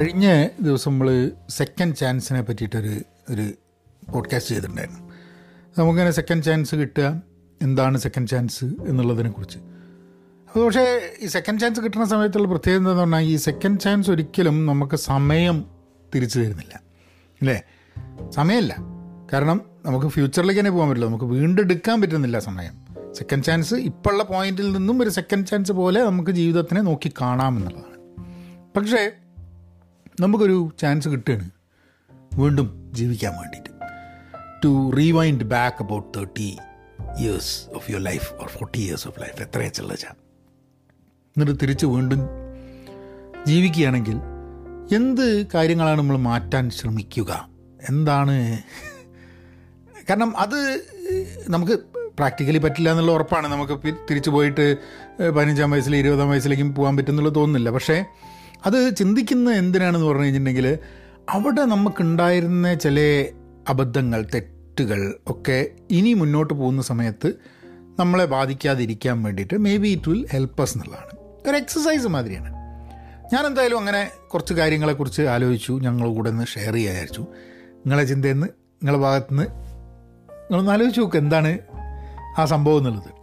കഴിഞ്ഞ ദിവസം നമ്മൾ സെക്കൻഡ് ചാൻസിനെ പറ്റിയിട്ടൊരു ഒരു പോഡ്കാസ്റ്റ് ചെയ്തിട്ടുണ്ടായിരുന്നു. നമുക്കിങ്ങനെ സെക്കൻഡ് ചാൻസ് കിട്ടുക എന്താണ് സെക്കൻഡ് ചാൻസ് എന്നുള്ളതിനെ കുറിച്ച്. അപ്പോൾ പക്ഷേ ഈ സെക്കൻഡ് ചാൻസ് കിട്ടുന്ന സമയത്തുള്ള പ്രത്യേകത എന്താണെന്ന് പറഞ്ഞാൽ ഈ സെക്കൻഡ് ചാൻസ് ഒരിക്കലും നമുക്ക് സമയം തിരിച്ചു തരുന്നില്ല. അല്ലേ? സമയമല്ല. കാരണം നമുക്ക് ഫ്യൂച്ചറിലേക്ക് തന്നെ പോകാൻ പറ്റില്ല. നമുക്ക് വീണ്ടും എടുക്കാൻ പറ്റുന്നില്ല സമയം. സെക്കൻഡ് ചാൻസ് ഇപ്പോഴുള്ള പോയിന്റിൽ നിന്നും ഒരു സെക്കൻഡ് ചാൻസ് പോലെ നമുക്ക് ജീവിതത്തിനെ നോക്കി കാണാമെന്നുള്ളതാണ്. പക്ഷേ നമുക്കൊരു ചാൻസ് കിട്ടുകയാണ്. വീണ്ടും ജീവിക്കാൻ വേണ്ടിയിട്ട്. To rewind back about thirty years of your life or forty years of life എത്ര വെച്ചുള്ള വെച്ചാൽ എന്നിട്ട് തിരിച്ച് വീണ്ടും ജീവിക്കുകയാണെങ്കിൽ എന്ത് കാര്യങ്ങളാണ് നമ്മൾ മാറ്റാൻ ശ്രമിക്കുക? എന്താണ്? കാരണം അത് നമുക്ക് പ്രാക്ടിക്കലി പറ്റില്ല എന്നുള്ള ഉറപ്പാണ്. നമുക്ക് തിരിച്ചു പോയിട്ട് പതിനഞ്ചാം വയസ്സിൽ ഇരുപതാം വയസ്സിലേക്കും പോകാൻ പറ്റുന്നുള്ളത് തോന്നുന്നില്ല. പക്ഷേ അത് ചിന്തിക്കുന്ന എന്തിനാണെന്ന് പറഞ്ഞു കഴിഞ്ഞിട്ടുണ്ടെങ്കിൽ അവിടെ നമുക്കുണ്ടായിരുന്ന ചില അബദ്ധങ്ങൾ തെറ്റുകൾ ഒക്കെ ഇനി മുന്നോട്ട് പോകുന്ന സമയത്ത് നമ്മളെ ബാധിക്കാതിരിക്കാൻ വേണ്ടിയിട്ട് maybe it will help us എന്നുള്ളതാണ്. ഒരു എക്സസൈസ് മാതിരിയാണ്. ഞാൻ എന്തായാലും അങ്ങനെ കുറച്ച് കാര്യങ്ങളെക്കുറിച്ച് ആലോചിച്ചു ഞങ്ങൾ കൂടെ ഒന്ന് ഷെയർ ചെയ്യാൻ വിചാരിച്ചു. നിങ്ങളെ ചിന്തയിൽ നിന്ന് നിങ്ങളെ ഭാഗത്തു നിന്ന് നിങ്ങളൊന്ന് ആലോചിച്ച് നോക്ക് എന്താണ് ആ സംഭവം എന്നുള്ളത്.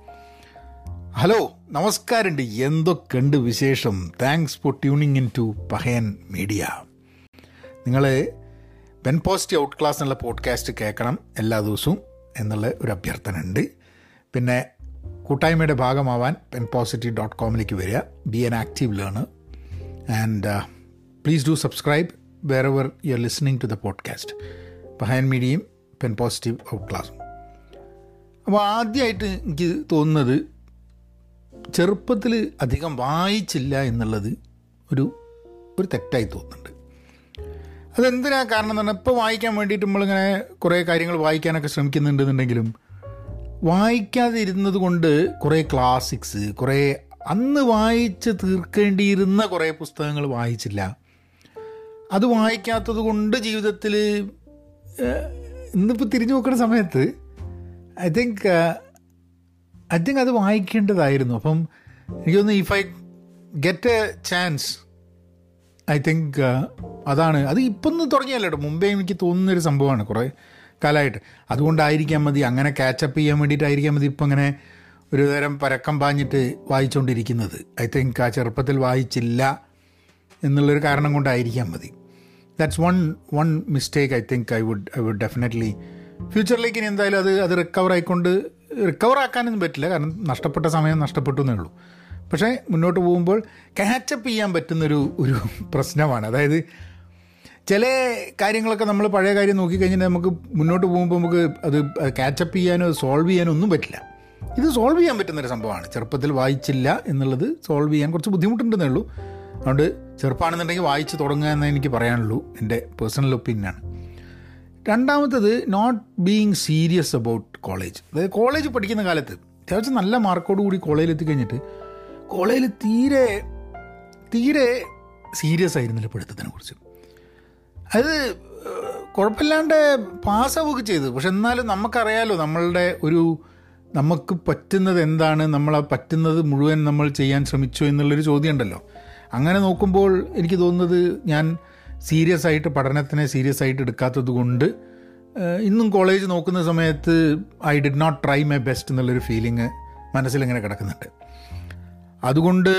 ഹലോ നമസ്കാരമുണ്ട്. എന്തൊക്കെയുണ്ട് വിശേഷം? Thanks for tuning in to Pahayan media നിങ്ങൾ പെൻ പോസ്റ്റ് ഔട്ട് ക്ലാസ് എന്നുള്ള പോഡ്കാസ്റ്റ് കേൾക്കണം എല്ലാ ദിവസവും എന്നുള്ള ഒരു അഭ്യർത്ഥന ഉണ്ട് പിന്നെ കൂട്ടായ്മയുടെ ഭാഗമാവാൻ പെൻ പോസിറ്റീവ് ഡോട്ട് കോമിലേക്ക് വരിക. Be an active learner and please do subscribe wherever you are listening to the podcast Pahayan മീഡിയയും പെൻ പോസിറ്റീവ് ഔട്ട് ക്ലാസ്സും അപ്പോൾ ആദ്യമായിട്ട് എനിക്ക് തോന്നുന്നത് ചെറുപ്പത്തിൽ അധികം വായിച്ചില്ല എന്നുള്ളത് ഒരു ഒരു തെറ്റായി തോന്നുന്നുണ്ട്. അതെന്തിനാ കാരണം എന്ന് പറഞ്ഞാൽ ഇപ്പോൾ വായിക്കാൻ വേണ്ടിയിട്ട് നമ്മളിങ്ങനെ കുറേ കാര്യങ്ങൾ വായിക്കാനൊക്കെ ശ്രമിക്കുന്നുണ്ടെന്നുണ്ടെങ്കിലും വായിക്കാതെ ഇരുന്നത് കൊണ്ട് കുറേ ക്ലാസിക്സ് കുറേ അന്ന് വായിച്ച് തീർക്കേണ്ടിയിരുന്ന കുറേ പുസ്തകങ്ങൾ വായിച്ചില്ല. അത് വായിക്കാത്തത് കൊണ്ട് ജീവിതത്തിൽ ഇന്നിപ്പോൾ തിരിഞ്ഞു നോക്കുന്ന സമയത്ത് ഐ തിങ്ക് ഐ തിങ്ക് അത് വായിക്കേണ്ടതായിരുന്നു. അപ്പം എനിക്ക് തോന്നുന്നു if I get a chance I think അതാണ്. അത് ഇപ്പം ഒന്ന് തുടങ്ങിയല്ലോ മുമ്പേ എനിക്ക് തോന്നുന്നൊരു സംഭവമാണ് കുറേ കാലമായിട്ട്. അതുകൊണ്ടായിരിക്കാം മതി അങ്ങനെ ക്യാച്ചപ്പ് ചെയ്യാൻ വേണ്ടിയിട്ടായിരിക്കാം മതി ഇപ്പം അങ്ങനെ ഒരു തരം പരക്കം പാഞ്ഞിട്ട് വായിച്ചുകൊണ്ടിരിക്കുന്നത് ഐ തിങ്ക് ആ ചെറുപ്പത്തിൽ വായിച്ചില്ല എന്നുള്ളൊരു കാരണം കൊണ്ടായിരിക്കാം മതി. That's one one mistake I think I would I would definitely ഫ്യൂച്ചറിലേക്ക് ഇനി എന്തായാലും അത് അത് റിക്കവർ ആയിക്കൊണ്ട് റിക്കവർ ആക്കാനൊന്നും പറ്റില്ല. കാരണം നഷ്ടപ്പെട്ട സമയം നഷ്ടപ്പെട്ടു എന്നേ ഉള്ളൂ. പക്ഷേ മുന്നോട്ട് പോകുമ്പോൾ ക്യാച്ചപ്പ് ചെയ്യാൻ പറ്റുന്നൊരു ഒരു പ്രശ്നമാണ്. അതായത് ചില കാര്യങ്ങളൊക്കെ നമ്മൾ പഴയ കാര്യം നോക്കിക്കഴിഞ്ഞാൽ നമുക്ക് മുന്നോട്ട് പോകുമ്പോൾ നമുക്ക് അത് ക്യാച്ചപ്പ് ചെയ്യാനോ സോൾവ് ചെയ്യാനോ ഒന്നും പറ്റില്ല. ഇത് സോൾവ് ചെയ്യാൻ പറ്റുന്നൊരു സംഭവമാണ്. ചെറുപ്പത്തിൽ വായിച്ചില്ല എന്നുള്ളത് സോൾവ് ചെയ്യാൻ കുറച്ച് ബുദ്ധിമുട്ടുണ്ടെന്നേ ഉള്ളൂ. അതുകൊണ്ട് ചെറുപ്പമാണെന്നുണ്ടെങ്കിൽ വായിച്ച് തുടങ്ങുക എന്നേ എനിക്ക് പറയാനുള്ളൂ. എന്റെ പേഴ്സണൽ ഒപ്പീനിയനാണ് രണ്ടാമത്തത് not being serious about college അതായത് കോളേജ് പഠിക്കുന്ന കാലത്ത് അത്യാവശ്യം നല്ല മാർക്കോട് കൂടി കോളേജിൽ എത്തിക്കഴിഞ്ഞിട്ട് കോളേജിൽ തീരെ തീരെ സീരിയസ് ആയിരുന്നില്ല പഠിത്തത്തിനെ കുറിച്ച്. അത് കുഴപ്പമില്ലാണ്ട് പാസ്സാവുകയൊക്കെ ചെയ്തു. പക്ഷെ എന്നാലും നമുക്കറിയാലോ നമ്മളുടെ ഒരു നമുക്ക് പറ്റുന്നത് എന്താണ് നമ്മൾ നമ്മളെ പറ്റുന്നത് മുഴുവൻ നമ്മൾ ചെയ്യാൻ ശ്രമിച്ചോ എന്നുള്ളൊരു ചോദ്യം ഉണ്ടല്ലോ അങ്ങനെ നോക്കുമ്പോൾ എനിക്ക് തോന്നുന്നത് ഞാൻ സീരിയസ് ആയിട്ട് പഠനത്തിനെ സീരിയസ് ആയിട്ട് എടുക്കാത്തത് കൊണ്ട് ഇന്നും കോളേജ് നോക്കുന്ന സമയത്ത് I did not try my best എന്നുള്ളൊരു ഫീലിങ് മനസ്സിലിങ്ങനെ കിടക്കുന്നുണ്ട്. അതുകൊണ്ട്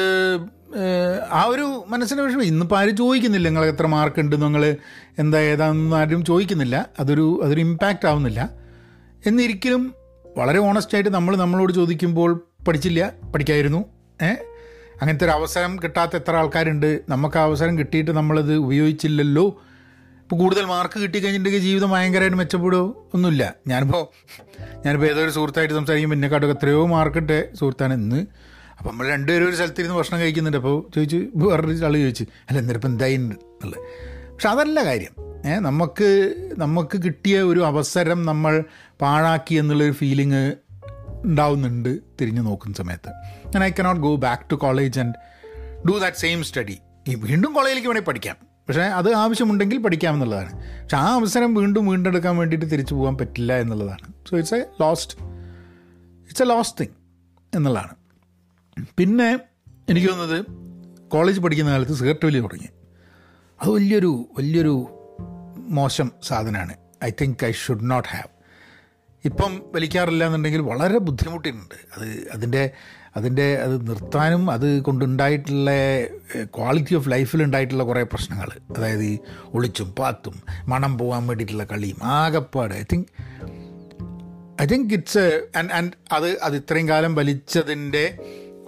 ആ ഒരു മനസ്സിന് വിഷമം. ഇന്നിപ്പോൾ ആരും ചോദിക്കുന്നില്ല നിങ്ങൾ എത്ര മാർക്ക് ഉണ്ട് നിങ്ങൾ എന്താ ഏതാണെന്ന് ആരും ചോദിക്കുന്നില്ല. അതൊരു അതൊരു ഇമ്പാക്റ്റ് ആവുന്നില്ല. എന്നിരിക്കലും വളരെ ഓണസ്റ്റായിട്ട് നമ്മൾ നമ്മളോട് ചോദിക്കുമ്പോൾ പഠിച്ചില്ല പഠിക്കായിരുന്നു ഏ അങ്ങനത്തെ ഒരു അവസരം കിട്ടാത്ത എത്ര ആൾക്കാരുണ്ട്? നമുക്ക് അവസരം കിട്ടിയിട്ട് നമ്മളത് ഉപയോഗിച്ചില്ലല്ലോ? ഇപ്പോൾ കൂടുതൽ മാർക്ക് കിട്ടിക്കഴിഞ്ഞിട്ടുണ്ടെങ്കിൽ ജീവിതം ഭയങ്കരമായിട്ട് മെച്ചപ്പെടുമോ ഒന്നുമില്ല. ഞാനിപ്പോൾ ഞാനിപ്പോൾ ഏതൊരു സുഹൃത്തായിട്ട് സംസാരിക്കുമ്പോൾ എന്നെക്കാട്ടും എത്രയോ മാർക്കിട്ടെ സുഹൃത്താണ് ഇന്ന്. അപ്പോൾ നമ്മൾ രണ്ടുപേരും ഒരു സ്ഥലത്തിരുന്ന് ഭക്ഷണം കഴിക്കുന്നുണ്ട്. അപ്പോൾ ചോദിച്ചു വേറൊരു ആൾ ചോദിച്ചു അല്ല എന്നിട്ടിപ്പോൾ എന്തായി എന്നുള്ളത്. പക്ഷെ അതല്ല കാര്യം. നമുക്ക് നമുക്ക് കിട്ടിയ ഒരു അവസരം നമ്മൾ പാഴാക്കി എന്നുള്ളൊരു ഫീലിംഗ് ഉണ്ടാവുന്നുണ്ട് തിരിഞ്ഞു നോക്കുന്ന സമയത്ത്. ഞാൻ I cannot go back to college and do that same study ഈ വീണ്ടും കോളേജിലേക്ക് വേണമെങ്കിൽ പഠിക്കാം. പക്ഷേ അത് ആവശ്യമുണ്ടെങ്കിൽ പഠിക്കാം എന്നുള്ളതാണ്. പക്ഷെ ആ അവസരം വീണ്ടും വീണ്ടെടുക്കാൻ വേണ്ടിയിട്ട് തിരിച്ചു പോകാൻ പറ്റില്ല എന്നുള്ളതാണ്. So it's a lost it's a lost thing എന്നുള്ളതാണ്. പിന്നെ എനിക്ക് തോന്നുന്നത് കോളേജ് പഠിക്കുന്ന കാലത്ത് സിഗരറ്റ് വലി തുടങ്ങി. അത് വലിയൊരു വലിയൊരു മോശം സാധനമാണ്. I think I should not have ഇപ്പം വലിക്കാറില്ല എന്നുണ്ടെങ്കിൽ വളരെ ബുദ്ധിമുട്ടുണ്ട് അത് അതിന്റെ അതിന്റെ അത് നിർത്താനും അത് കൊണ്ടുണ്ടായിട്ടുള്ള ക്വാളിറ്റി ഓഫ് ലൈഫിൽ ഉണ്ടായിട്ടുള്ള കുറേ പ്രശ്നങ്ങൾ. അതായത് ഈ ഒളിച്ചും പാത്തും മണം പോകാൻ വേണ്ടിയിട്ടുള്ള കളിയും ആകപ്പാട്. I think I think it's and and അത് അത് ഇത്രയും കാലം വലിച്ചതിന്റെ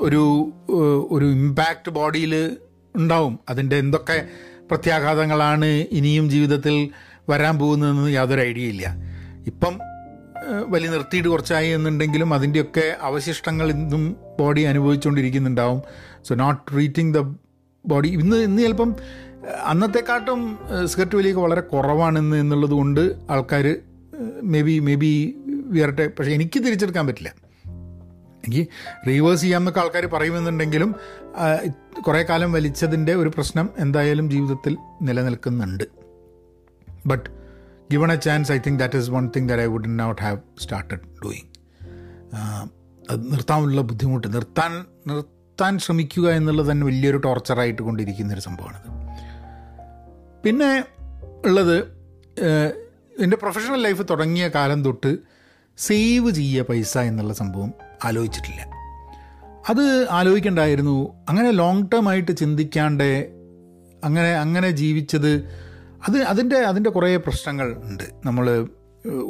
ഒരു ഒരു ഇമ്പാക്റ്റ് ബോഡിയിൽ ഉണ്ടാവും. അതിന്റെ എന്തൊക്കെ പ്രത്യാഘാതങ്ങളാണ് ഇനിയും ജീവിതത്തിൽ വരാൻ പോകുന്നതെന്ന് യാതൊരു ഐഡിയ ഇല്ല. ഇപ്പം വലി നിർത്തിയിട്ട് കുറച്ചായി എന്നുണ്ടെങ്കിലും അതിന്റെയൊക്കെ അവശിഷ്ടങ്ങൾ ഇന്നും body അനുഭവിച്ചുകൊണ്ടിരിക്കുന്നുണ്ടാവും. So not treating the body ഇന്ന് ഇന്ന് ചിലപ്പം അന്നത്തെക്കാട്ടും സിഗരറ്റ് വലിയൊക്കെ വളരെ കുറവാണെന്ന് എന്നുള്ളത് കൊണ്ട് ആൾക്കാർ മേ ബി മേ ബി വിയർട്ടെ പക്ഷേ എനിക്ക് തിരിച്ചെടുക്കാൻ പറ്റില്ല. എനിക്ക് റീവേഴ്സ് ചെയ്യാമെന്നൊക്കെ ആൾക്കാർ പറയുമെന്നുണ്ടെങ്കിലും കുറേ കാലം വലിച്ചതിന്റെ ഒരു പ്രശ്നം എന്തായാലും ജീവിതത്തിൽ നിലനിൽക്കുന്നുണ്ട്. But given a chance I think that is one thing I would not have started doing അത് നിർത്താനുള്ള ബുദ്ധിമുട്ട് നിർത്താൻ നിർത്താൻ ശ്രമിക്കുക എന്നുള്ളത് തന്നെ വലിയൊരു ടോർച്ചറായിട്ട് കൊണ്ടിരിക്കുന്ന ഒരു സംഭവമാണത്. പിന്നെ ഉള്ളത് എന്റെ പ്രൊഫഷണൽ ലൈഫ് തുടങ്ങിയ കാലം തൊട്ട് സേവ് ചെയ്യുക പൈസ എന്നുള്ള സംഭവം ആലോചിച്ചിട്ടില്ല. അത് ആലോചിക്കേണ്ടായിരുന്നു. അങ്ങനെ ലോങ് ടേം ആയിട്ട് ചിന്തിക്കാണ്ട് അങ്ങനെ അങ്ങനെ ജീവിച്ചത് അത് അതിന്റെ അതിന്റെ കുറേ പ്രശ്നങ്ങൾ ഉണ്ട്. നമ്മൾ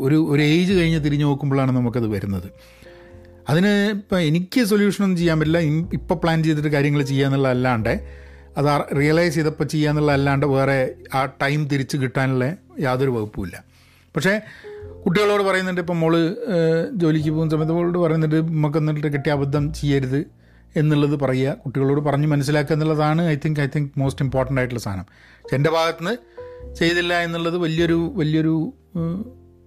ഒരു ഒരു ഏജ് കഴിഞ്ഞ് തിരിഞ്ഞു നോക്കുമ്പോഴാണ് നമുക്കത് വരുന്നത്. അതിന് ഇപ്പം എനിക്ക് സൊല്യൂഷനൊന്നും ചെയ്യാൻ പറ്റില്ല. ഇപ്പം പ്ലാൻ ചെയ്തിട്ട് കാര്യങ്ങൾ ചെയ്യുക എന്നുള്ള അല്ലാണ്ട് അത് റിയലൈസ് ചെയ്തപ്പോൾ ചെയ്യുക എന്നുള്ള അല്ലാണ്ട് വേറെ ആ ടൈം തിരിച്ച് കിട്ടാനുള്ള യാതൊരു വകുപ്പുമില്ല പക്ഷേ കുട്ടികളോട് പറയുന്നുണ്ട് ഇപ്പം മോൾ ജോലിക്ക് പോകുന്ന സമയത്ത് മോളോട് പറയുന്നുണ്ട് നമുക്ക് എന്നിട്ട് കിട്ടിയ അബദ്ധം ചെയ്യരുത് എന്നുള്ളത് പറയുക. കുട്ടികളോട് പറഞ്ഞ് മനസ്സിലാക്കുക എന്നുള്ളതാണ് I think I think most important ആയിട്ടുള്ള സാധനം. എന്റെ ഭാഗത്തുനിന്ന് ചെയ്തില്ല എന്നുള്ളത് വലിയൊരു വലിയൊരു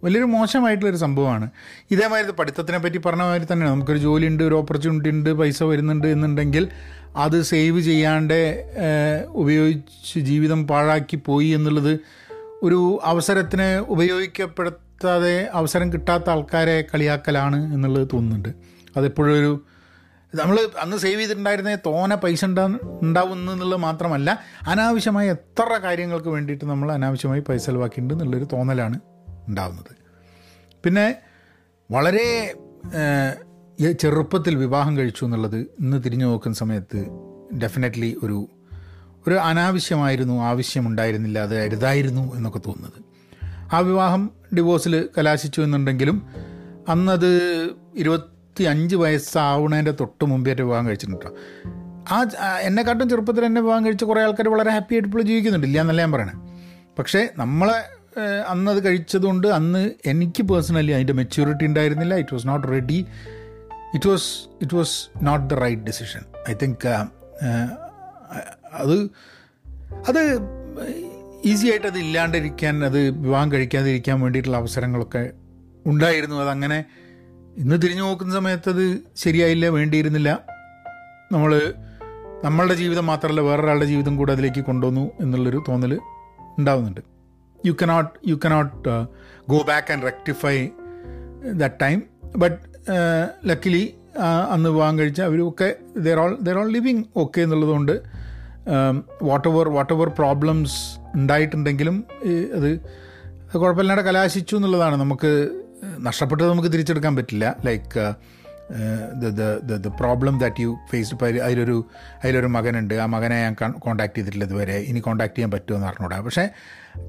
വലിയൊരു മോശമായിട്ടുള്ളൊരു സംഭവമാണ്. ഇതേമാതിരി പഠിത്തത്തിനെ പറ്റി പറഞ്ഞ മാതിരി തന്നെയാണ്. നമുക്കൊരു ജോലി ഉണ്ട് ഒരു ഓപ്പർച്യൂണിറ്റി ഉണ്ട് പൈസ വരുന്നുണ്ട് എന്നുണ്ടെങ്കിൽ അത് സേവ് ചെയ്യാണ്ട് ഉപയോഗിച്ച് ജീവിതം പാഴാക്കി പോയി എന്നുള്ളത് ഒരു അവസരത്തിന് ഉപയോഗിക്കപ്പെടുത്താതെ അവസരം കിട്ടാത്ത ആൾക്കാരെ കളിയാക്കലാണ് എന്നുള്ളത് തോന്നുന്നുണ്ട്. അതെപ്പോഴും ഒരു നമ്മൾ അന്ന് സേവ് ചെയ്തിട്ടുണ്ടായിരുന്ന തോന പൈസ ഉണ്ടാ ഉണ്ടാവും എന്നുള്ളത് മാത്രമല്ല അനാവശ്യമായ എത്ര കാര്യങ്ങൾക്ക് വേണ്ടിയിട്ട് നമ്മൾ അനാവശ്യമായി പൈസ ചെലവാക്കിയിട്ടുണ്ട് എന്നുള്ളൊരു തോന്നലാണ് ഉണ്ടാവുന്നത്. പിന്നെ വളരെ ചെറുപ്പത്തിൽ വിവാഹം കഴിച്ചു എന്നുള്ളത് ഇന്ന് തിരിഞ്ഞു നോക്കുന്ന സമയത്ത് ഡെഫിനറ്റ്ലി ഒരു ഒരു അനാവശ്യമായിരുന്നു ആവശ്യമുണ്ടായിരുന്നില്ല അത് അരുതായിരുന്നു എന്നൊക്കെ തോന്നുന്നത്. ആ വിവാഹം ഡിവോഴ്സിൽ കലാശിച്ചു എന്നുണ്ടെങ്കിലും അന്നത് ഇരുപത്തി അഞ്ച് വയസ്സാവുന്നതിന്റെ തൊട്ട് മുമ്പേ എന്റെ വിവാഹം കഴിച്ചിട്ടുണ്ട് ആ എന്നെക്കാട്ടും ചെറുപ്പത്തിൽ എന്നെ വിവാഹം കഴിച്ച കുറേ ആൾക്കാർ വളരെ ഹാപ്പി ആയിട്ട് ഇപ്പോൾ ജീവിക്കുന്നുണ്ട്. ഇല്ല എന്നല്ല ഞാൻ പറയണേ. പക്ഷേ നമ്മളെ അന്ന് അത് കഴിച്ചതുകൊണ്ട് അന്ന് എനിക്ക് പേഴ്സണലി അതിന്റെ മെച്യൂരിറ്റി ഉണ്ടായിരുന്നില്ല. It was not ready it was it was not the right decision I think അത് അത് ഈസി ആയിട്ട് അത് ഇല്ലാണ്ടിരിക്കാൻ അത് വിവാഹം കഴിക്കാതിരിക്കാൻ വേണ്ടിയിട്ടുള്ള അവസരങ്ങളൊക്കെ ഉണ്ടായിരുന്നു. അതങ്ങനെ ഇന്ന് തിരിഞ്ഞു നോക്കുന്ന സമയത്ത് അത് ശരിയായില്ല വേണ്ടിയിരുന്നില്ല. നമ്മൾ നമ്മളുടെ ജീവിതം മാത്രമല്ല വേറൊരാളുടെ ജീവിതം കൂടെ അതിലേക്ക് കൊണ്ടുവന്നു എന്നുള്ളൊരു തോന്നൽ ഉണ്ടാവുന്നുണ്ട്. You cannot you cannot go back and rectify that time but luckily അന്ന് വിവാഹം കഴിച്ച അവരൊക്കെ they're all they're all living okay എന്നുള്ളതുകൊണ്ട് whatever whatever problems ഉണ്ടായിട്ടുണ്ടെങ്കിലും അത് കുഴപ്പമില്ലാണ്ട് കലാശിച്ചു എന്നുള്ളതാണ്. നമുക്ക് നഷ്ടപ്പെട്ടത് നമുക്ക് തിരിച്ചെടുക്കാൻ പറ്റില്ല. Like the problem that you faced ഇപ്പോൾ അതിലൊരു അതിലൊരു മകനുണ്ട്. ആ മകനെ ഞാൻ കോൺടാക്ട് ചെയ്തിട്ടില്ല ഇതുവരെ. ഇനി കോൺടാക്ട് ചെയ്യാൻ പറ്റുമെന്ന് അറിഞ്ഞൂടാ. പക്ഷേ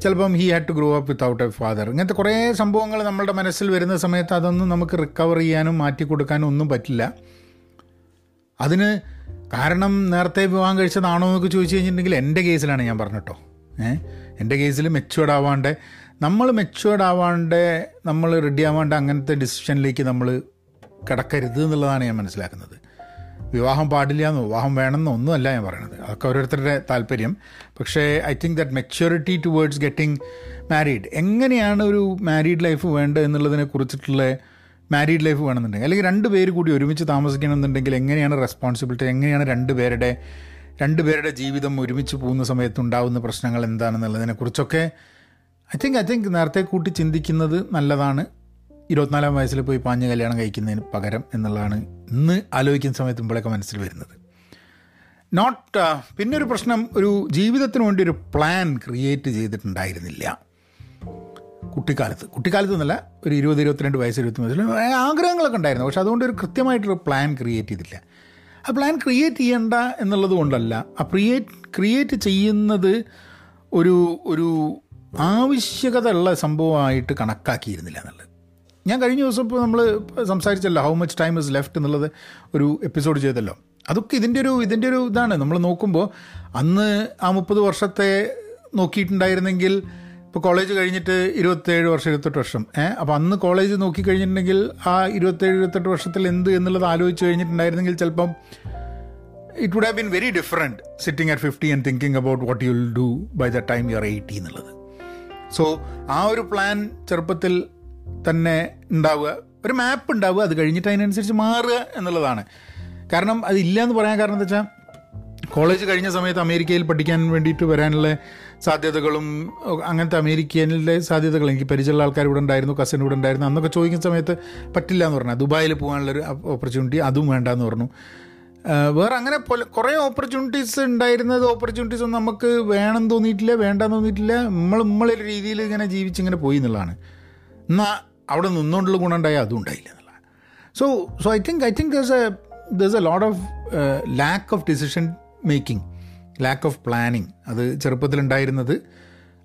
ചിലപ്പം he had to grow up without a father ഇങ്ങനത്തെ കുറേ സംഭവങ്ങൾ നമ്മളുടെ മനസ്സിൽ വരുന്ന സമയത്ത് അതൊന്നും നമുക്ക് റിക്കവർ ചെയ്യാനും മാറ്റി കൊടുക്കാനും ഒന്നും പറ്റില്ല. അതിന് കാരണം നേരത്തെ വിവാഹം കഴിച്ചതാണോ എന്നൊക്കെ ചോദിച്ചു കഴിഞ്ഞിട്ടുണ്ടെങ്കിൽ എന്റെ കേസിലാണ് ഞാൻ പറഞ്ഞിട്ടോ ഏഹ് എന്റെ കേസിൽ മെച്ചുവേർഡ് ആവാണ്ട് നമ്മൾ മെച്ചുവേർഡ് ആവാണ്ട് നമ്മൾ റെഡി ആവാണ്ട് അങ്ങനത്തെ ഡിസിഷനിലേക്ക് നമ്മൾ കിടക്കരുത് എന്നുള്ളതാണ് ഞാൻ മനസ്സിലാക്കുന്നത്. വിവാഹം പാടില്ല എന്നോ വിവാഹം വേണമെന്നോ ഒന്നുമല്ല ഞാൻ പറയണത്. അതൊക്കെ ഓരോരുത്തരുടെ താല്പര്യം. പക്ഷേ I think that maturity towards getting married എങ്ങനെയാണ് ഒരു മാരീഡ് ലൈഫ് വേണ്ടത് എന്നുള്ളതിനെ കുറിച്ചിട്ടുള്ള മാരീഡ് ലൈഫ് വേണമെന്നുണ്ടെങ്കിൽ അല്ലെങ്കിൽ രണ്ട് പേര് കൂടി ഒരുമിച്ച് താമസിക്കണമെന്നുണ്ടെങ്കിൽ എങ്ങനെയാണ് റെസ്പോൺസിബിലിറ്റി എങ്ങനെയാണ് രണ്ട് പേരുടെ രണ്ട് പേരുടെ ജീവിതം ഒരുമിച്ച് പോകുന്ന സമയത്ത് ഉണ്ടാകുന്ന പ്രശ്നങ്ങൾ എന്താണെന്നുള്ളതിനെ കുറിച്ചൊക്കെ ഐ തിങ്ക് ഐ തിങ്ക് നേരത്തെ കൂട്ടി ചിന്തിക്കുന്നത് നല്ലതാണ്. ഇരുപത്തിനാലാം വയസ്സിൽ പോയി പാഞ്ഞ് കല്യാണം കഴിക്കുന്നതിന് പകരം എന്നുള്ളതാണ് ഇന്ന് ആലോചിക്കുന്ന സമയത്ത് ഇമ്പോഴൊക്കെ മനസ്സിൽ വരുന്നത്. നോട്ട് പിന്നെ ഒരു പ്രശ്നം ഒരു ജീവിതത്തിന് വേണ്ടി ഒരു പ്ലാൻ ക്രിയേറ്റ് ചെയ്തിട്ടുണ്ടായിരുന്നില്ല. കുട്ടിക്കാലത്ത്. കുട്ടിക്കാലത്ത് എന്നല്ല ഒരു ഇരുപത് ഇരുപത്തിരണ്ട് വയസ്സ് ഇരുപത്തി വയസ്സിൽ ആഗ്രഹങ്ങളൊക്കെ ഉണ്ടായിരുന്നു. പക്ഷെ അതുകൊണ്ട് ഒരു കൃത്യമായിട്ടൊരു പ്ലാൻ ക്രിയേറ്റ് ചെയ്തില്ല. ആ പ്ലാൻ ക്രിയേറ്റ് ചെയ്യേണ്ട എന്നുള്ളത് കൊണ്ടല്ല ആ ക്രിയേറ്റ് ക്രിയേറ്റ് ചെയ്യുന്നത് ഒരു ഒരു ആവശ്യകത ഉള്ള സംഭവമായിട്ട് കണക്കാക്കിയിരുന്നില്ല എന്നുള്ളത്. ഞാൻ കഴിഞ്ഞ ദിവസം ഇപ്പോൾ നമ്മൾ സംസാരിച്ചല്ലോ how much time is left എന്നുള്ളത് ഒരു എപ്പിസോഡ് ചെയ്തല്ലോ. അതൊക്കെ ഇതിന്റെ ഒരു ഇതിന്റെ ഒരു ഇതാണ്. നമ്മൾ നോക്കുമ്പോൾ അന്ന് ആ മുപ്പത് വർഷത്തെ നോക്കിയിട്ടുണ്ടായിരുന്നെങ്കിൽ ഇപ്പോൾ കോളേജ് കഴിഞ്ഞിട്ട് ഇരുപത്തേഴ് വർഷം ഇരുപത്തെട്ട് വർഷം. ഏഹ് അപ്പോൾ അന്ന് കോളേജ് നോക്കി കഴിഞ്ഞിട്ടുണ്ടെങ്കിൽ ആ ഇരുപത്തേഴ് ഇരുപത്തെട്ട് വർഷത്തിൽ എന്ത് എന്നുള്ളത് ആലോചിച്ച് കഴിഞ്ഞിട്ടുണ്ടായിരുന്നെങ്കിൽ ചിലപ്പം it would have been very different sitting at fifty and thinking about what you will do by the time you are eighty എന്നുള്ളത്. സോ ആ ഒരു പ്ലാൻ ചെറുപ്പത്തിൽ തന്നെ ഉണ്ടാവുക. ഒരു മാപ്പ് ഉണ്ടാവുക അത് കഴിഞ്ഞിട്ട് അതിനനുസരിച്ച് മാറുക എന്നുള്ളതാണ്. കാരണം അതില്ല എന്ന് പറയാൻ കാരണം എന്താ വെച്ചാൽ കോളേജ് കഴിഞ്ഞ സമയത്ത് അമേരിക്കയിൽ പഠിക്കാൻ വേണ്ടിയിട്ട് വരാനുള്ള സാധ്യതകളും അങ്ങനത്തെ അമേരിക്കയിലെ സാധ്യതകൾ എനിക്ക് പരിചയമുള്ള ആൾക്കാർ ഇവിടെ ഉണ്ടായിരുന്നു കസിൻ ഇവിടെ ഉണ്ടായിരുന്നു അന്നൊക്കെ ചോദിക്കുന്ന സമയത്ത് പറ്റില്ല എന്ന് പറഞ്ഞാൽ ദുബായിൽ പോകാനുള്ളൊരു ഓപ്പർച്യൂണിറ്റി അതും വേണ്ട എന്ന് പറഞ്ഞു. വേറെ അങ്ങനെ പോലെ കുറേ ഓപ്പർച്യൂണിറ്റീസ് ഉണ്ടായിരുന്നത് ഓപ്പർച്യൂണിറ്റീസ് ഒന്നും നമുക്ക് വേണം തോന്നിയിട്ടില്ല വേണ്ടെന്ന് തോന്നിയിട്ടില്ല. നമ്മൾ നമ്മളൊരു രീതിയിൽ ഇങ്ങനെ ജീവിച്ചിങ്ങനെ പോയി എന്നുള്ളതാണ്. എന്നാൽ അവിടെ നിന്നുകൊണ്ടുള്ള ഗുണം ഉണ്ടായാൽ അതും ഉണ്ടായില്ല എന്നുള്ളതാണ്. So so I think I think does a does a lot of lack of decision making lack of planning അത് ചെറുപ്പത്തിലുണ്ടായിരുന്നത്.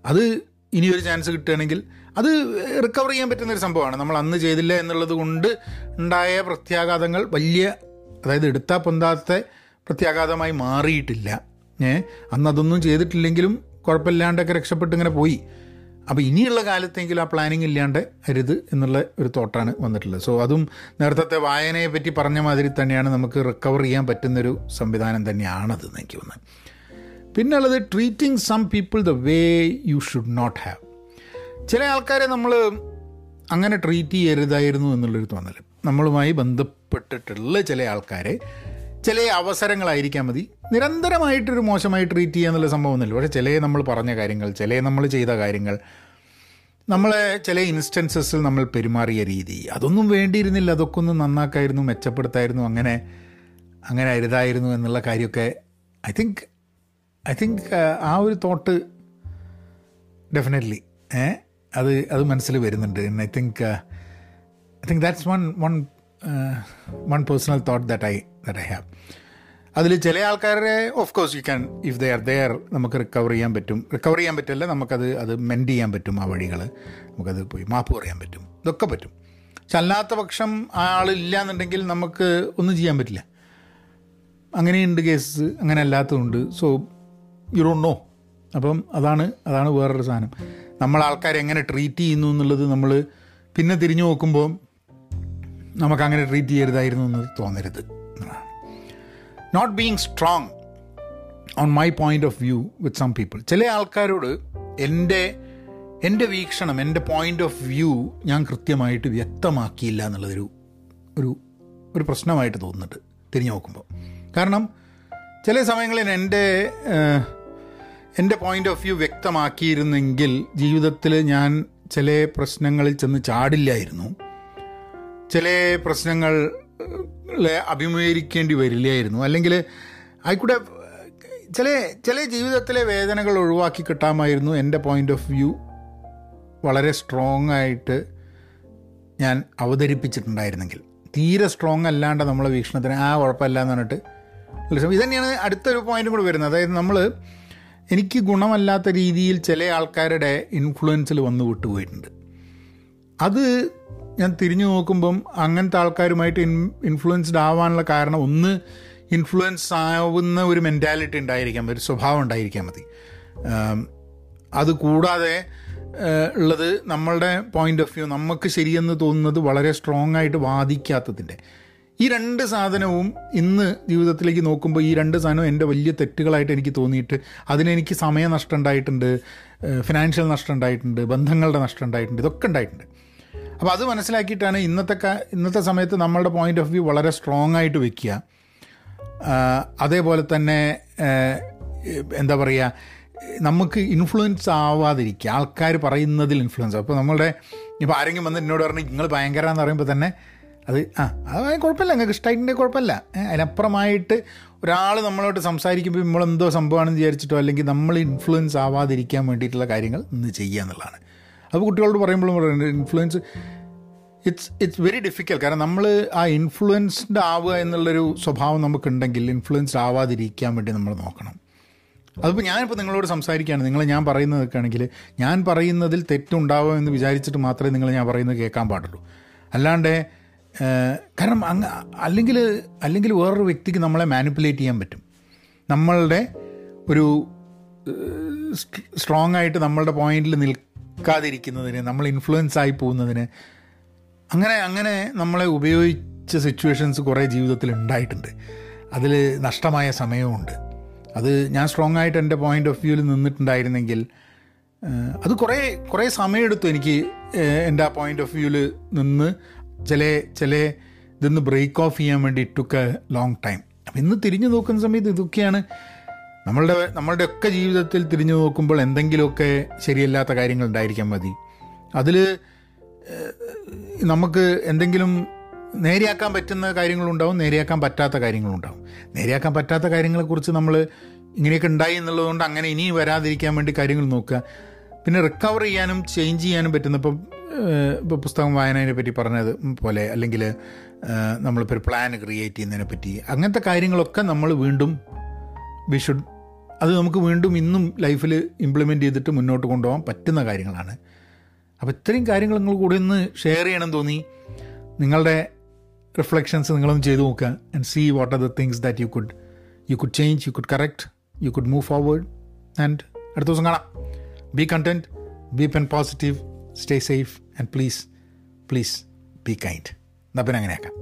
അത് ഇനിയൊരു ചാൻസ് കിട്ടുകയാണെങ്കിൽ അത് റിക്കവർ ചെയ്യാൻ പറ്റുന്ന ഒരു സംഭവമാണ്. നമ്മൾ അന്ന് ചെയ്തില്ല എന്നുള്ളത് കൊണ്ട് ഉണ്ടായ പ്രത്യാഘാതങ്ങൾ വലിയ അതായത് എടുത്താൽ പൊന്താത്ത പ്രത്യാഘാതമായി മാറിയിട്ടില്ല. ഏ? അന്ന് അതൊന്നും ചെയ്തിട്ടില്ലെങ്കിലും കുഴപ്പമില്ലാണ്ടൊക്കെ രക്ഷപ്പെട്ട് ഇങ്ങനെ പോയി. അപ്പോൾ ഇനിയുള്ള കാലത്തെങ്കിലും ആ പ്ലാനിങ് ഇല്ലാണ്ട് അരുത് എന്നുള്ള ഒരു തോട്ടാണ് വന്നിട്ടുള്ളത്. സോ അതും നേരത്തെ വായനയെ പറ്റി പറഞ്ഞ മാതിരി തന്നെയാണ് നമുക്ക് റിക്കവർ ചെയ്യാൻ പറ്റുന്നൊരു സംവിധാനം തന്നെയാണത് എനിക്ക് തോന്നുന്നത് പിന്നെ ഉള്ളത് treating some people the way you should not have ചില ആൾക്കാരെ നമ്മൾ അങ്ങനെ ട്രീറ്റ് ചെയ്യരുതായിരുന്നു എന്നുള്ളൊരു തോന്നൽ നമ്മളുമായി ബന്ധപ്പെട്ടിട്ടുള്ള ചില ആൾക്കാരെ ചില അവസരങ്ങളായിരിക്കാൻ മതി. നിരന്തരമായിട്ടൊരു മോശമായി ട്രീറ്റ് ചെയ്യുക എന്നുള്ള സംഭവമൊന്നുമില്ല പക്ഷേ ചില നമ്മൾ പറഞ്ഞ കാര്യങ്ങൾ ചില നമ്മൾ ചെയ്ത കാര്യങ്ങൾ നമ്മളെ ചില ഇൻസ്റ്റൻസസിൽ നമ്മൾ പെരുമാറിയ രീതി അതൊന്നും വേണ്ടിയിരുന്നില്ല. അതൊക്കെ ഒന്ന് നന്നാക്കായിരുന്നു മെച്ചപ്പെടുത്തായിരുന്നു അങ്ങനെ അങ്ങനെ അരുതായിരുന്നു എന്നുള്ള കാര്യമൊക്കെ ഐ തിങ്ക് ഐ തിങ്ക് ആ ഒരു തോട്ട് ഡെഫിനറ്റ്ലി ഏ അത് അത് മനസ്സിൽ വരുന്നുണ്ട്. I think I think that's one one one personal thought that I that I have അതിൽ ചില ആൾക്കാരെ of course you can if they are there നമുക്ക് റിക്കവർ ചെയ്യാൻ പറ്റും. റിക്കവർ ചെയ്യാൻ പറ്റില്ല നമുക്കത് അത് മെൻഡ് ചെയ്യാൻ പറ്റും ആ വഴികൾ നമുക്കത് പോയി മാപ്പ് പറയാൻ പറ്റും. ഇതൊക്കെ പറ്റും. പക്ഷെ അല്ലാത്ത പക്ഷം ആ ആളില്ല എന്നുണ്ടെങ്കിൽ നമുക്ക് ഒന്നും ചെയ്യാൻ പറ്റില്ല. അങ്ങനെയുണ്ട് കേസ് അങ്ങനെ അല്ലാത്തതുണ്ട്. സോ യു ഡോണ്ട് നോ അപ്പം അതാണ് അതാണ് വേറൊരു സാധനം. നമ്മൾ ആൾക്കാരെ എങ്ങനെ ട്രീറ്റ് ചെയ്യുന്നു എന്നുള്ളത് നമ്മൾ പിന്നെ തിരിഞ്ഞു നോക്കുമ്പോൾ നമുക്കങ്ങനെ ട്രീറ്റ് ചെയ്യരുതായിരുന്നു എന്ന് തോന്നരുത്. എന്നതാണ് not being strong on my point of view with some people ചില ആൾക്കാരോട് എന്റെ എന്റെ വീക്ഷണം എന്റെ പോയിന്റ് ഓഫ് വ്യൂ ഞാൻ കൃത്യമായിട്ട് വ്യക്തമാക്കിയില്ല എന്നുള്ളതൊരു ഒരു ഒരു പ്രശ്നമായിട്ട് തോന്നുന്നുണ്ട് തിരിഞ്ഞു നോക്കുമ്പോൾ. കാരണം ചില സമയങ്ങളിൽ എന്റെ എന്റെ പോയിന്റ് ഓഫ് വ്യൂ വ്യക്തമാക്കിയിരുന്നെങ്കിൽ ജീവിതത്തിൽ ഞാൻ ചില പ്രശ്നങ്ങളിൽ ചെന്ന് ചാടില്ലായിരുന്നു. ചില പ്രശ്നങ്ങൾ അഭിമുഖീകരിക്കേണ്ടി വരില്ലായിരുന്നു. അല്ലെങ്കിൽ ആയിക്കൂടെ ചില ചില ജീവിതത്തിലെ വേദനകൾ ഒഴിവാക്കി കിട്ടാമായിരുന്നു എന്റെ പോയിന്റ് ഓഫ് വ്യൂ വളരെ സ്ട്രോങ് ആയിട്ട് ഞാൻ അവതരിപ്പിച്ചിട്ടുണ്ടായിരുന്നെങ്കിൽ. തീരെ സ്ട്രോങ് അല്ലാണ്ട് നമ്മളെ വീക്ഷണത്തിന് ആ കുഴപ്പമില്ല എന്ന് പറഞ്ഞിട്ട് ഇത് തന്നെയാണ് അടുത്തൊരു പോയിന്റും കൂടെ വരുന്നത്. അതായത് നമ്മൾ എനിക്ക് ഗുണമല്ലാത്ത രീതിയിൽ ചില ആൾക്കാരുടെ ഇൻഫ്ലുവൻസിൽ വന്ന് വിട്ടുപോയിട്ടുണ്ട്. അത് ഞാൻ തിരിഞ്ഞു നോക്കുമ്പം അങ്ങനത്തെ ആൾക്കാരുമായിട്ട് ഇൻ ഇൻഫ്ലുവൻസ്ഡ് ആവാനുള്ള കാരണം ഒന്ന് ഇൻഫ്ലുവൻസ് ആവുന്ന ഒരു മെന്റാലിറ്റി ഉണ്ടായിരിക്കാം ഒരു സ്വഭാവം ഉണ്ടായിരിക്കാൻ മതി. അത് കൂടാതെ ഉള്ളത് നമ്മളുടെ പോയിന്റ് ഓഫ് വ്യൂ നമുക്ക് ശരിയെന്ന് തോന്നുന്നത് വളരെ സ്ട്രോങ് ആയിട്ട് വാദിക്കാത്തതിന്റെ. ഈ രണ്ട് സാധനവും ഇന്ന് ജീവിതത്തിലേക്ക് നോക്കുമ്പോൾ ഈ രണ്ട് സാധനവും എന്റെ വലിയ തെറ്റുകളായിട്ട് എനിക്ക് തോന്നിയിട്ട് അതിനെനിക്ക് സമയനഷ്ടം ഉണ്ടായിട്ടുണ്ട് ഫിനാൻഷ്യൽ നഷ്ടം ഉണ്ടായിട്ടുണ്ട് ബന്ധങ്ങളുടെ നഷ്ടം ഉണ്ടായിട്ടുണ്ട് ഇതൊക്കെ ഉണ്ടായിട്ടുണ്ട്. അപ്പോൾ അത് മനസ്സിലാക്കിയിട്ടാണ് ഇന്നത്തെ ഇന്നത്തെ സമയത്ത് നമ്മളുടെ പോയിന്റ് ഓഫ് വ്യൂ വളരെ സ്ട്രോങ് ആയിട്ട് വെക്കുക. അതേപോലെ തന്നെ എന്താ പറയുക നമുക്ക് ഇൻഫ്ലുവൻസ് ആവാതിരിക്കുക. ആൾക്കാർ പറയുന്നതിൽ ഇൻഫ്ലുവൻസ് അപ്പോൾ നമ്മളുടെ ഇപ്പോൾ ആരെങ്കിലും വന്ന് എന്നോട് പറഞ്ഞ് നിങ്ങൾ ഭയങ്കര എന്ന് പറയുമ്പോൾ തന്നെ അത് ആ അത് കുഴപ്പമില്ല. നിങ്ങൾക്ക് ഇഷ്ടമായിട്ടുണ്ടെങ്കിൽ കുഴപ്പമില്ല. അതിനപ്പുറമായിട്ട് ഒരാൾ നമ്മളോട്ട് സംസാരിക്കുമ്പോൾ നമ്മളെന്തോ സംഭവമാണെന്ന് വിചാരിച്ചിട്ടോ അല്ലെങ്കിൽ നമ്മൾ ഇൻഫ്ലുവൻസ് ആവാതിരിക്കാൻ വേണ്ടിയിട്ടുള്ള കാര്യങ്ങൾ ഇന്ന് ചെയ്യുക എന്നുള്ളതാണ്. അപ്പോൾ കുട്ടികളോട് പറയുമ്പോഴും പറയുന്നത് influence it's it's very difficult കാരണം നമ്മൾ ആ ഇൻഫ്ലുവൻസ്ഡ് ആവുക എന്നുള്ളൊരു സ്വഭാവം നമുക്കുണ്ടെങ്കിൽ ഇൻഫ്ലുവൻസ്ഡ് ആവാതിരിക്കാൻ വേണ്ടി നമ്മൾ നോക്കണം. അതിപ്പോൾ ഞാനിപ്പോൾ നിങ്ങളോട് സംസാരിക്കുകയാണ്. നിങ്ങൾ ഞാൻ പറയുന്നത് ആണെങ്കിൽ ഞാൻ പറയുന്നതിൽ തെറ്റുണ്ടാവുക എന്ന് വിചാരിച്ചിട്ട് മാത്രമേ നിങ്ങൾ ഞാൻ പറയുന്നത് കേൾക്കാൻ പാടുള്ളൂ. അല്ലാണ്ട് കാരണം അങ്ങ് അല്ലെങ്കിൽ അല്ലെങ്കിൽ വേറൊരു വ്യക്തിക്ക് നമ്മളെ മാനിപ്പുലേറ്റ് ചെയ്യാൻ പറ്റും. നമ്മളുടെ ഒരു സ്ട്രോങ് ആയിട്ട് നമ്മളുടെ പോയിന്റിൽ നിൽക്കാതിരിക്കുന്നതിന് നമ്മൾ ഇൻഫ്ലുവൻസ് ആയി പോകുന്നതിന് അങ്ങനെ അങ്ങനെ നമ്മളെ ഉപയോഗിച്ച സിറ്റുവേഷൻസ് കുറേ ജീവിതത്തിൽ ഉണ്ടായിട്ടുണ്ട്. അതിൽ നഷ്ടമായ സമയമുണ്ട് അത് ഞാൻ സ്ട്രോങ് ആയിട്ട് എന്റെ പോയിന്റ് ഓഫ് വ്യൂവിൽ നിന്നിട്ടുണ്ടായിരുന്നെങ്കിൽ അത് കുറേ കുറേ സമയമെടുത്തു എനിക്ക് എന്റെ ആ പോയിന്റ് ഓഫ് വ്യൂവിൽ നിന്ന് ചില ചില ഇതൊന്ന് ബ്രേക്ക് ഓഫ് ചെയ്യാൻ വേണ്ടി ടുക്ക് എ ലോങ് ടൈം അപ്പം ഇന്ന് തിരിഞ്ഞു നോക്കുന്ന സമയത്ത് ഇതൊക്കെയാണ് നമ്മളുടെ നമ്മളുടെ ഒക്കെ ജീവിതത്തിൽ തിരിഞ്ഞു നോക്കുമ്പോൾ എന്തെങ്കിലുമൊക്കെ ശരിയല്ലാത്ത കാര്യങ്ങൾ ഉണ്ടായിരിക്കാൻ മതി അതിൽ നമുക്ക് എന്തെങ്കിലും നേരെയാക്കാൻ പറ്റുന്ന കാര്യങ്ങളുണ്ടാവും നേരെയാക്കാൻ പറ്റാത്ത കാര്യങ്ങളുണ്ടാവും. നേരെയാക്കാൻ പറ്റാത്ത കാര്യങ്ങളെക്കുറിച്ച് നമ്മൾ ഇങ്ങനെയൊക്കെ ഉണ്ടായി എന്നുള്ളതുകൊണ്ട് അങ്ങനെ ഇനി വരാതിരിക്കാൻ വേണ്ടി കാര്യങ്ങൾ നോക്കുക. പിന്നെ റിക്കവർ ചെയ്യാനും ചേഞ്ച് ചെയ്യാനും പറ്റുന്ന ഇപ്പം ഇപ്പോൾ പുസ്തകം വായനയെ പറ്റി പറഞ്ഞത് പോലെ അല്ലെങ്കിൽ നമ്മളിപ്പോൾ ഒരു പ്ലാൻ ക്രിയേറ്റ് ചെയ്യുന്നതിനെ പറ്റി അങ്ങനത്തെ കാര്യങ്ങളൊക്കെ നമ്മൾ വീണ്ടും വി ഷുഡ് അത് നമുക്ക് വീണ്ടും ഇന്നും ലൈഫിൽ ഇംപ്ലിമെന്റ് ചെയ്തിട്ട് മുന്നോട്ട് കൊണ്ടുപോകാൻ പറ്റുന്ന കാര്യങ്ങളാണ്. അപ്പോൾ ഇത്രയും കാര്യങ്ങൾ നിങ്ങൾ കൂടെ ഒന്ന് ഷെയർ ചെയ്യണം തോന്നി. നിങ്ങളുടെ റിഫ്ലക്ഷൻസ് നിങ്ങളൊന്ന് ചെയ്ത് നോക്കുക and see what are the things that you could you could change you could correct you could move forward and അടുത്ത ദിവസം കാണാം. Be content be pen positive stay safe and please please be kind എന്നാൽ പിന്നെ അങ്ങനെയാക്കാം.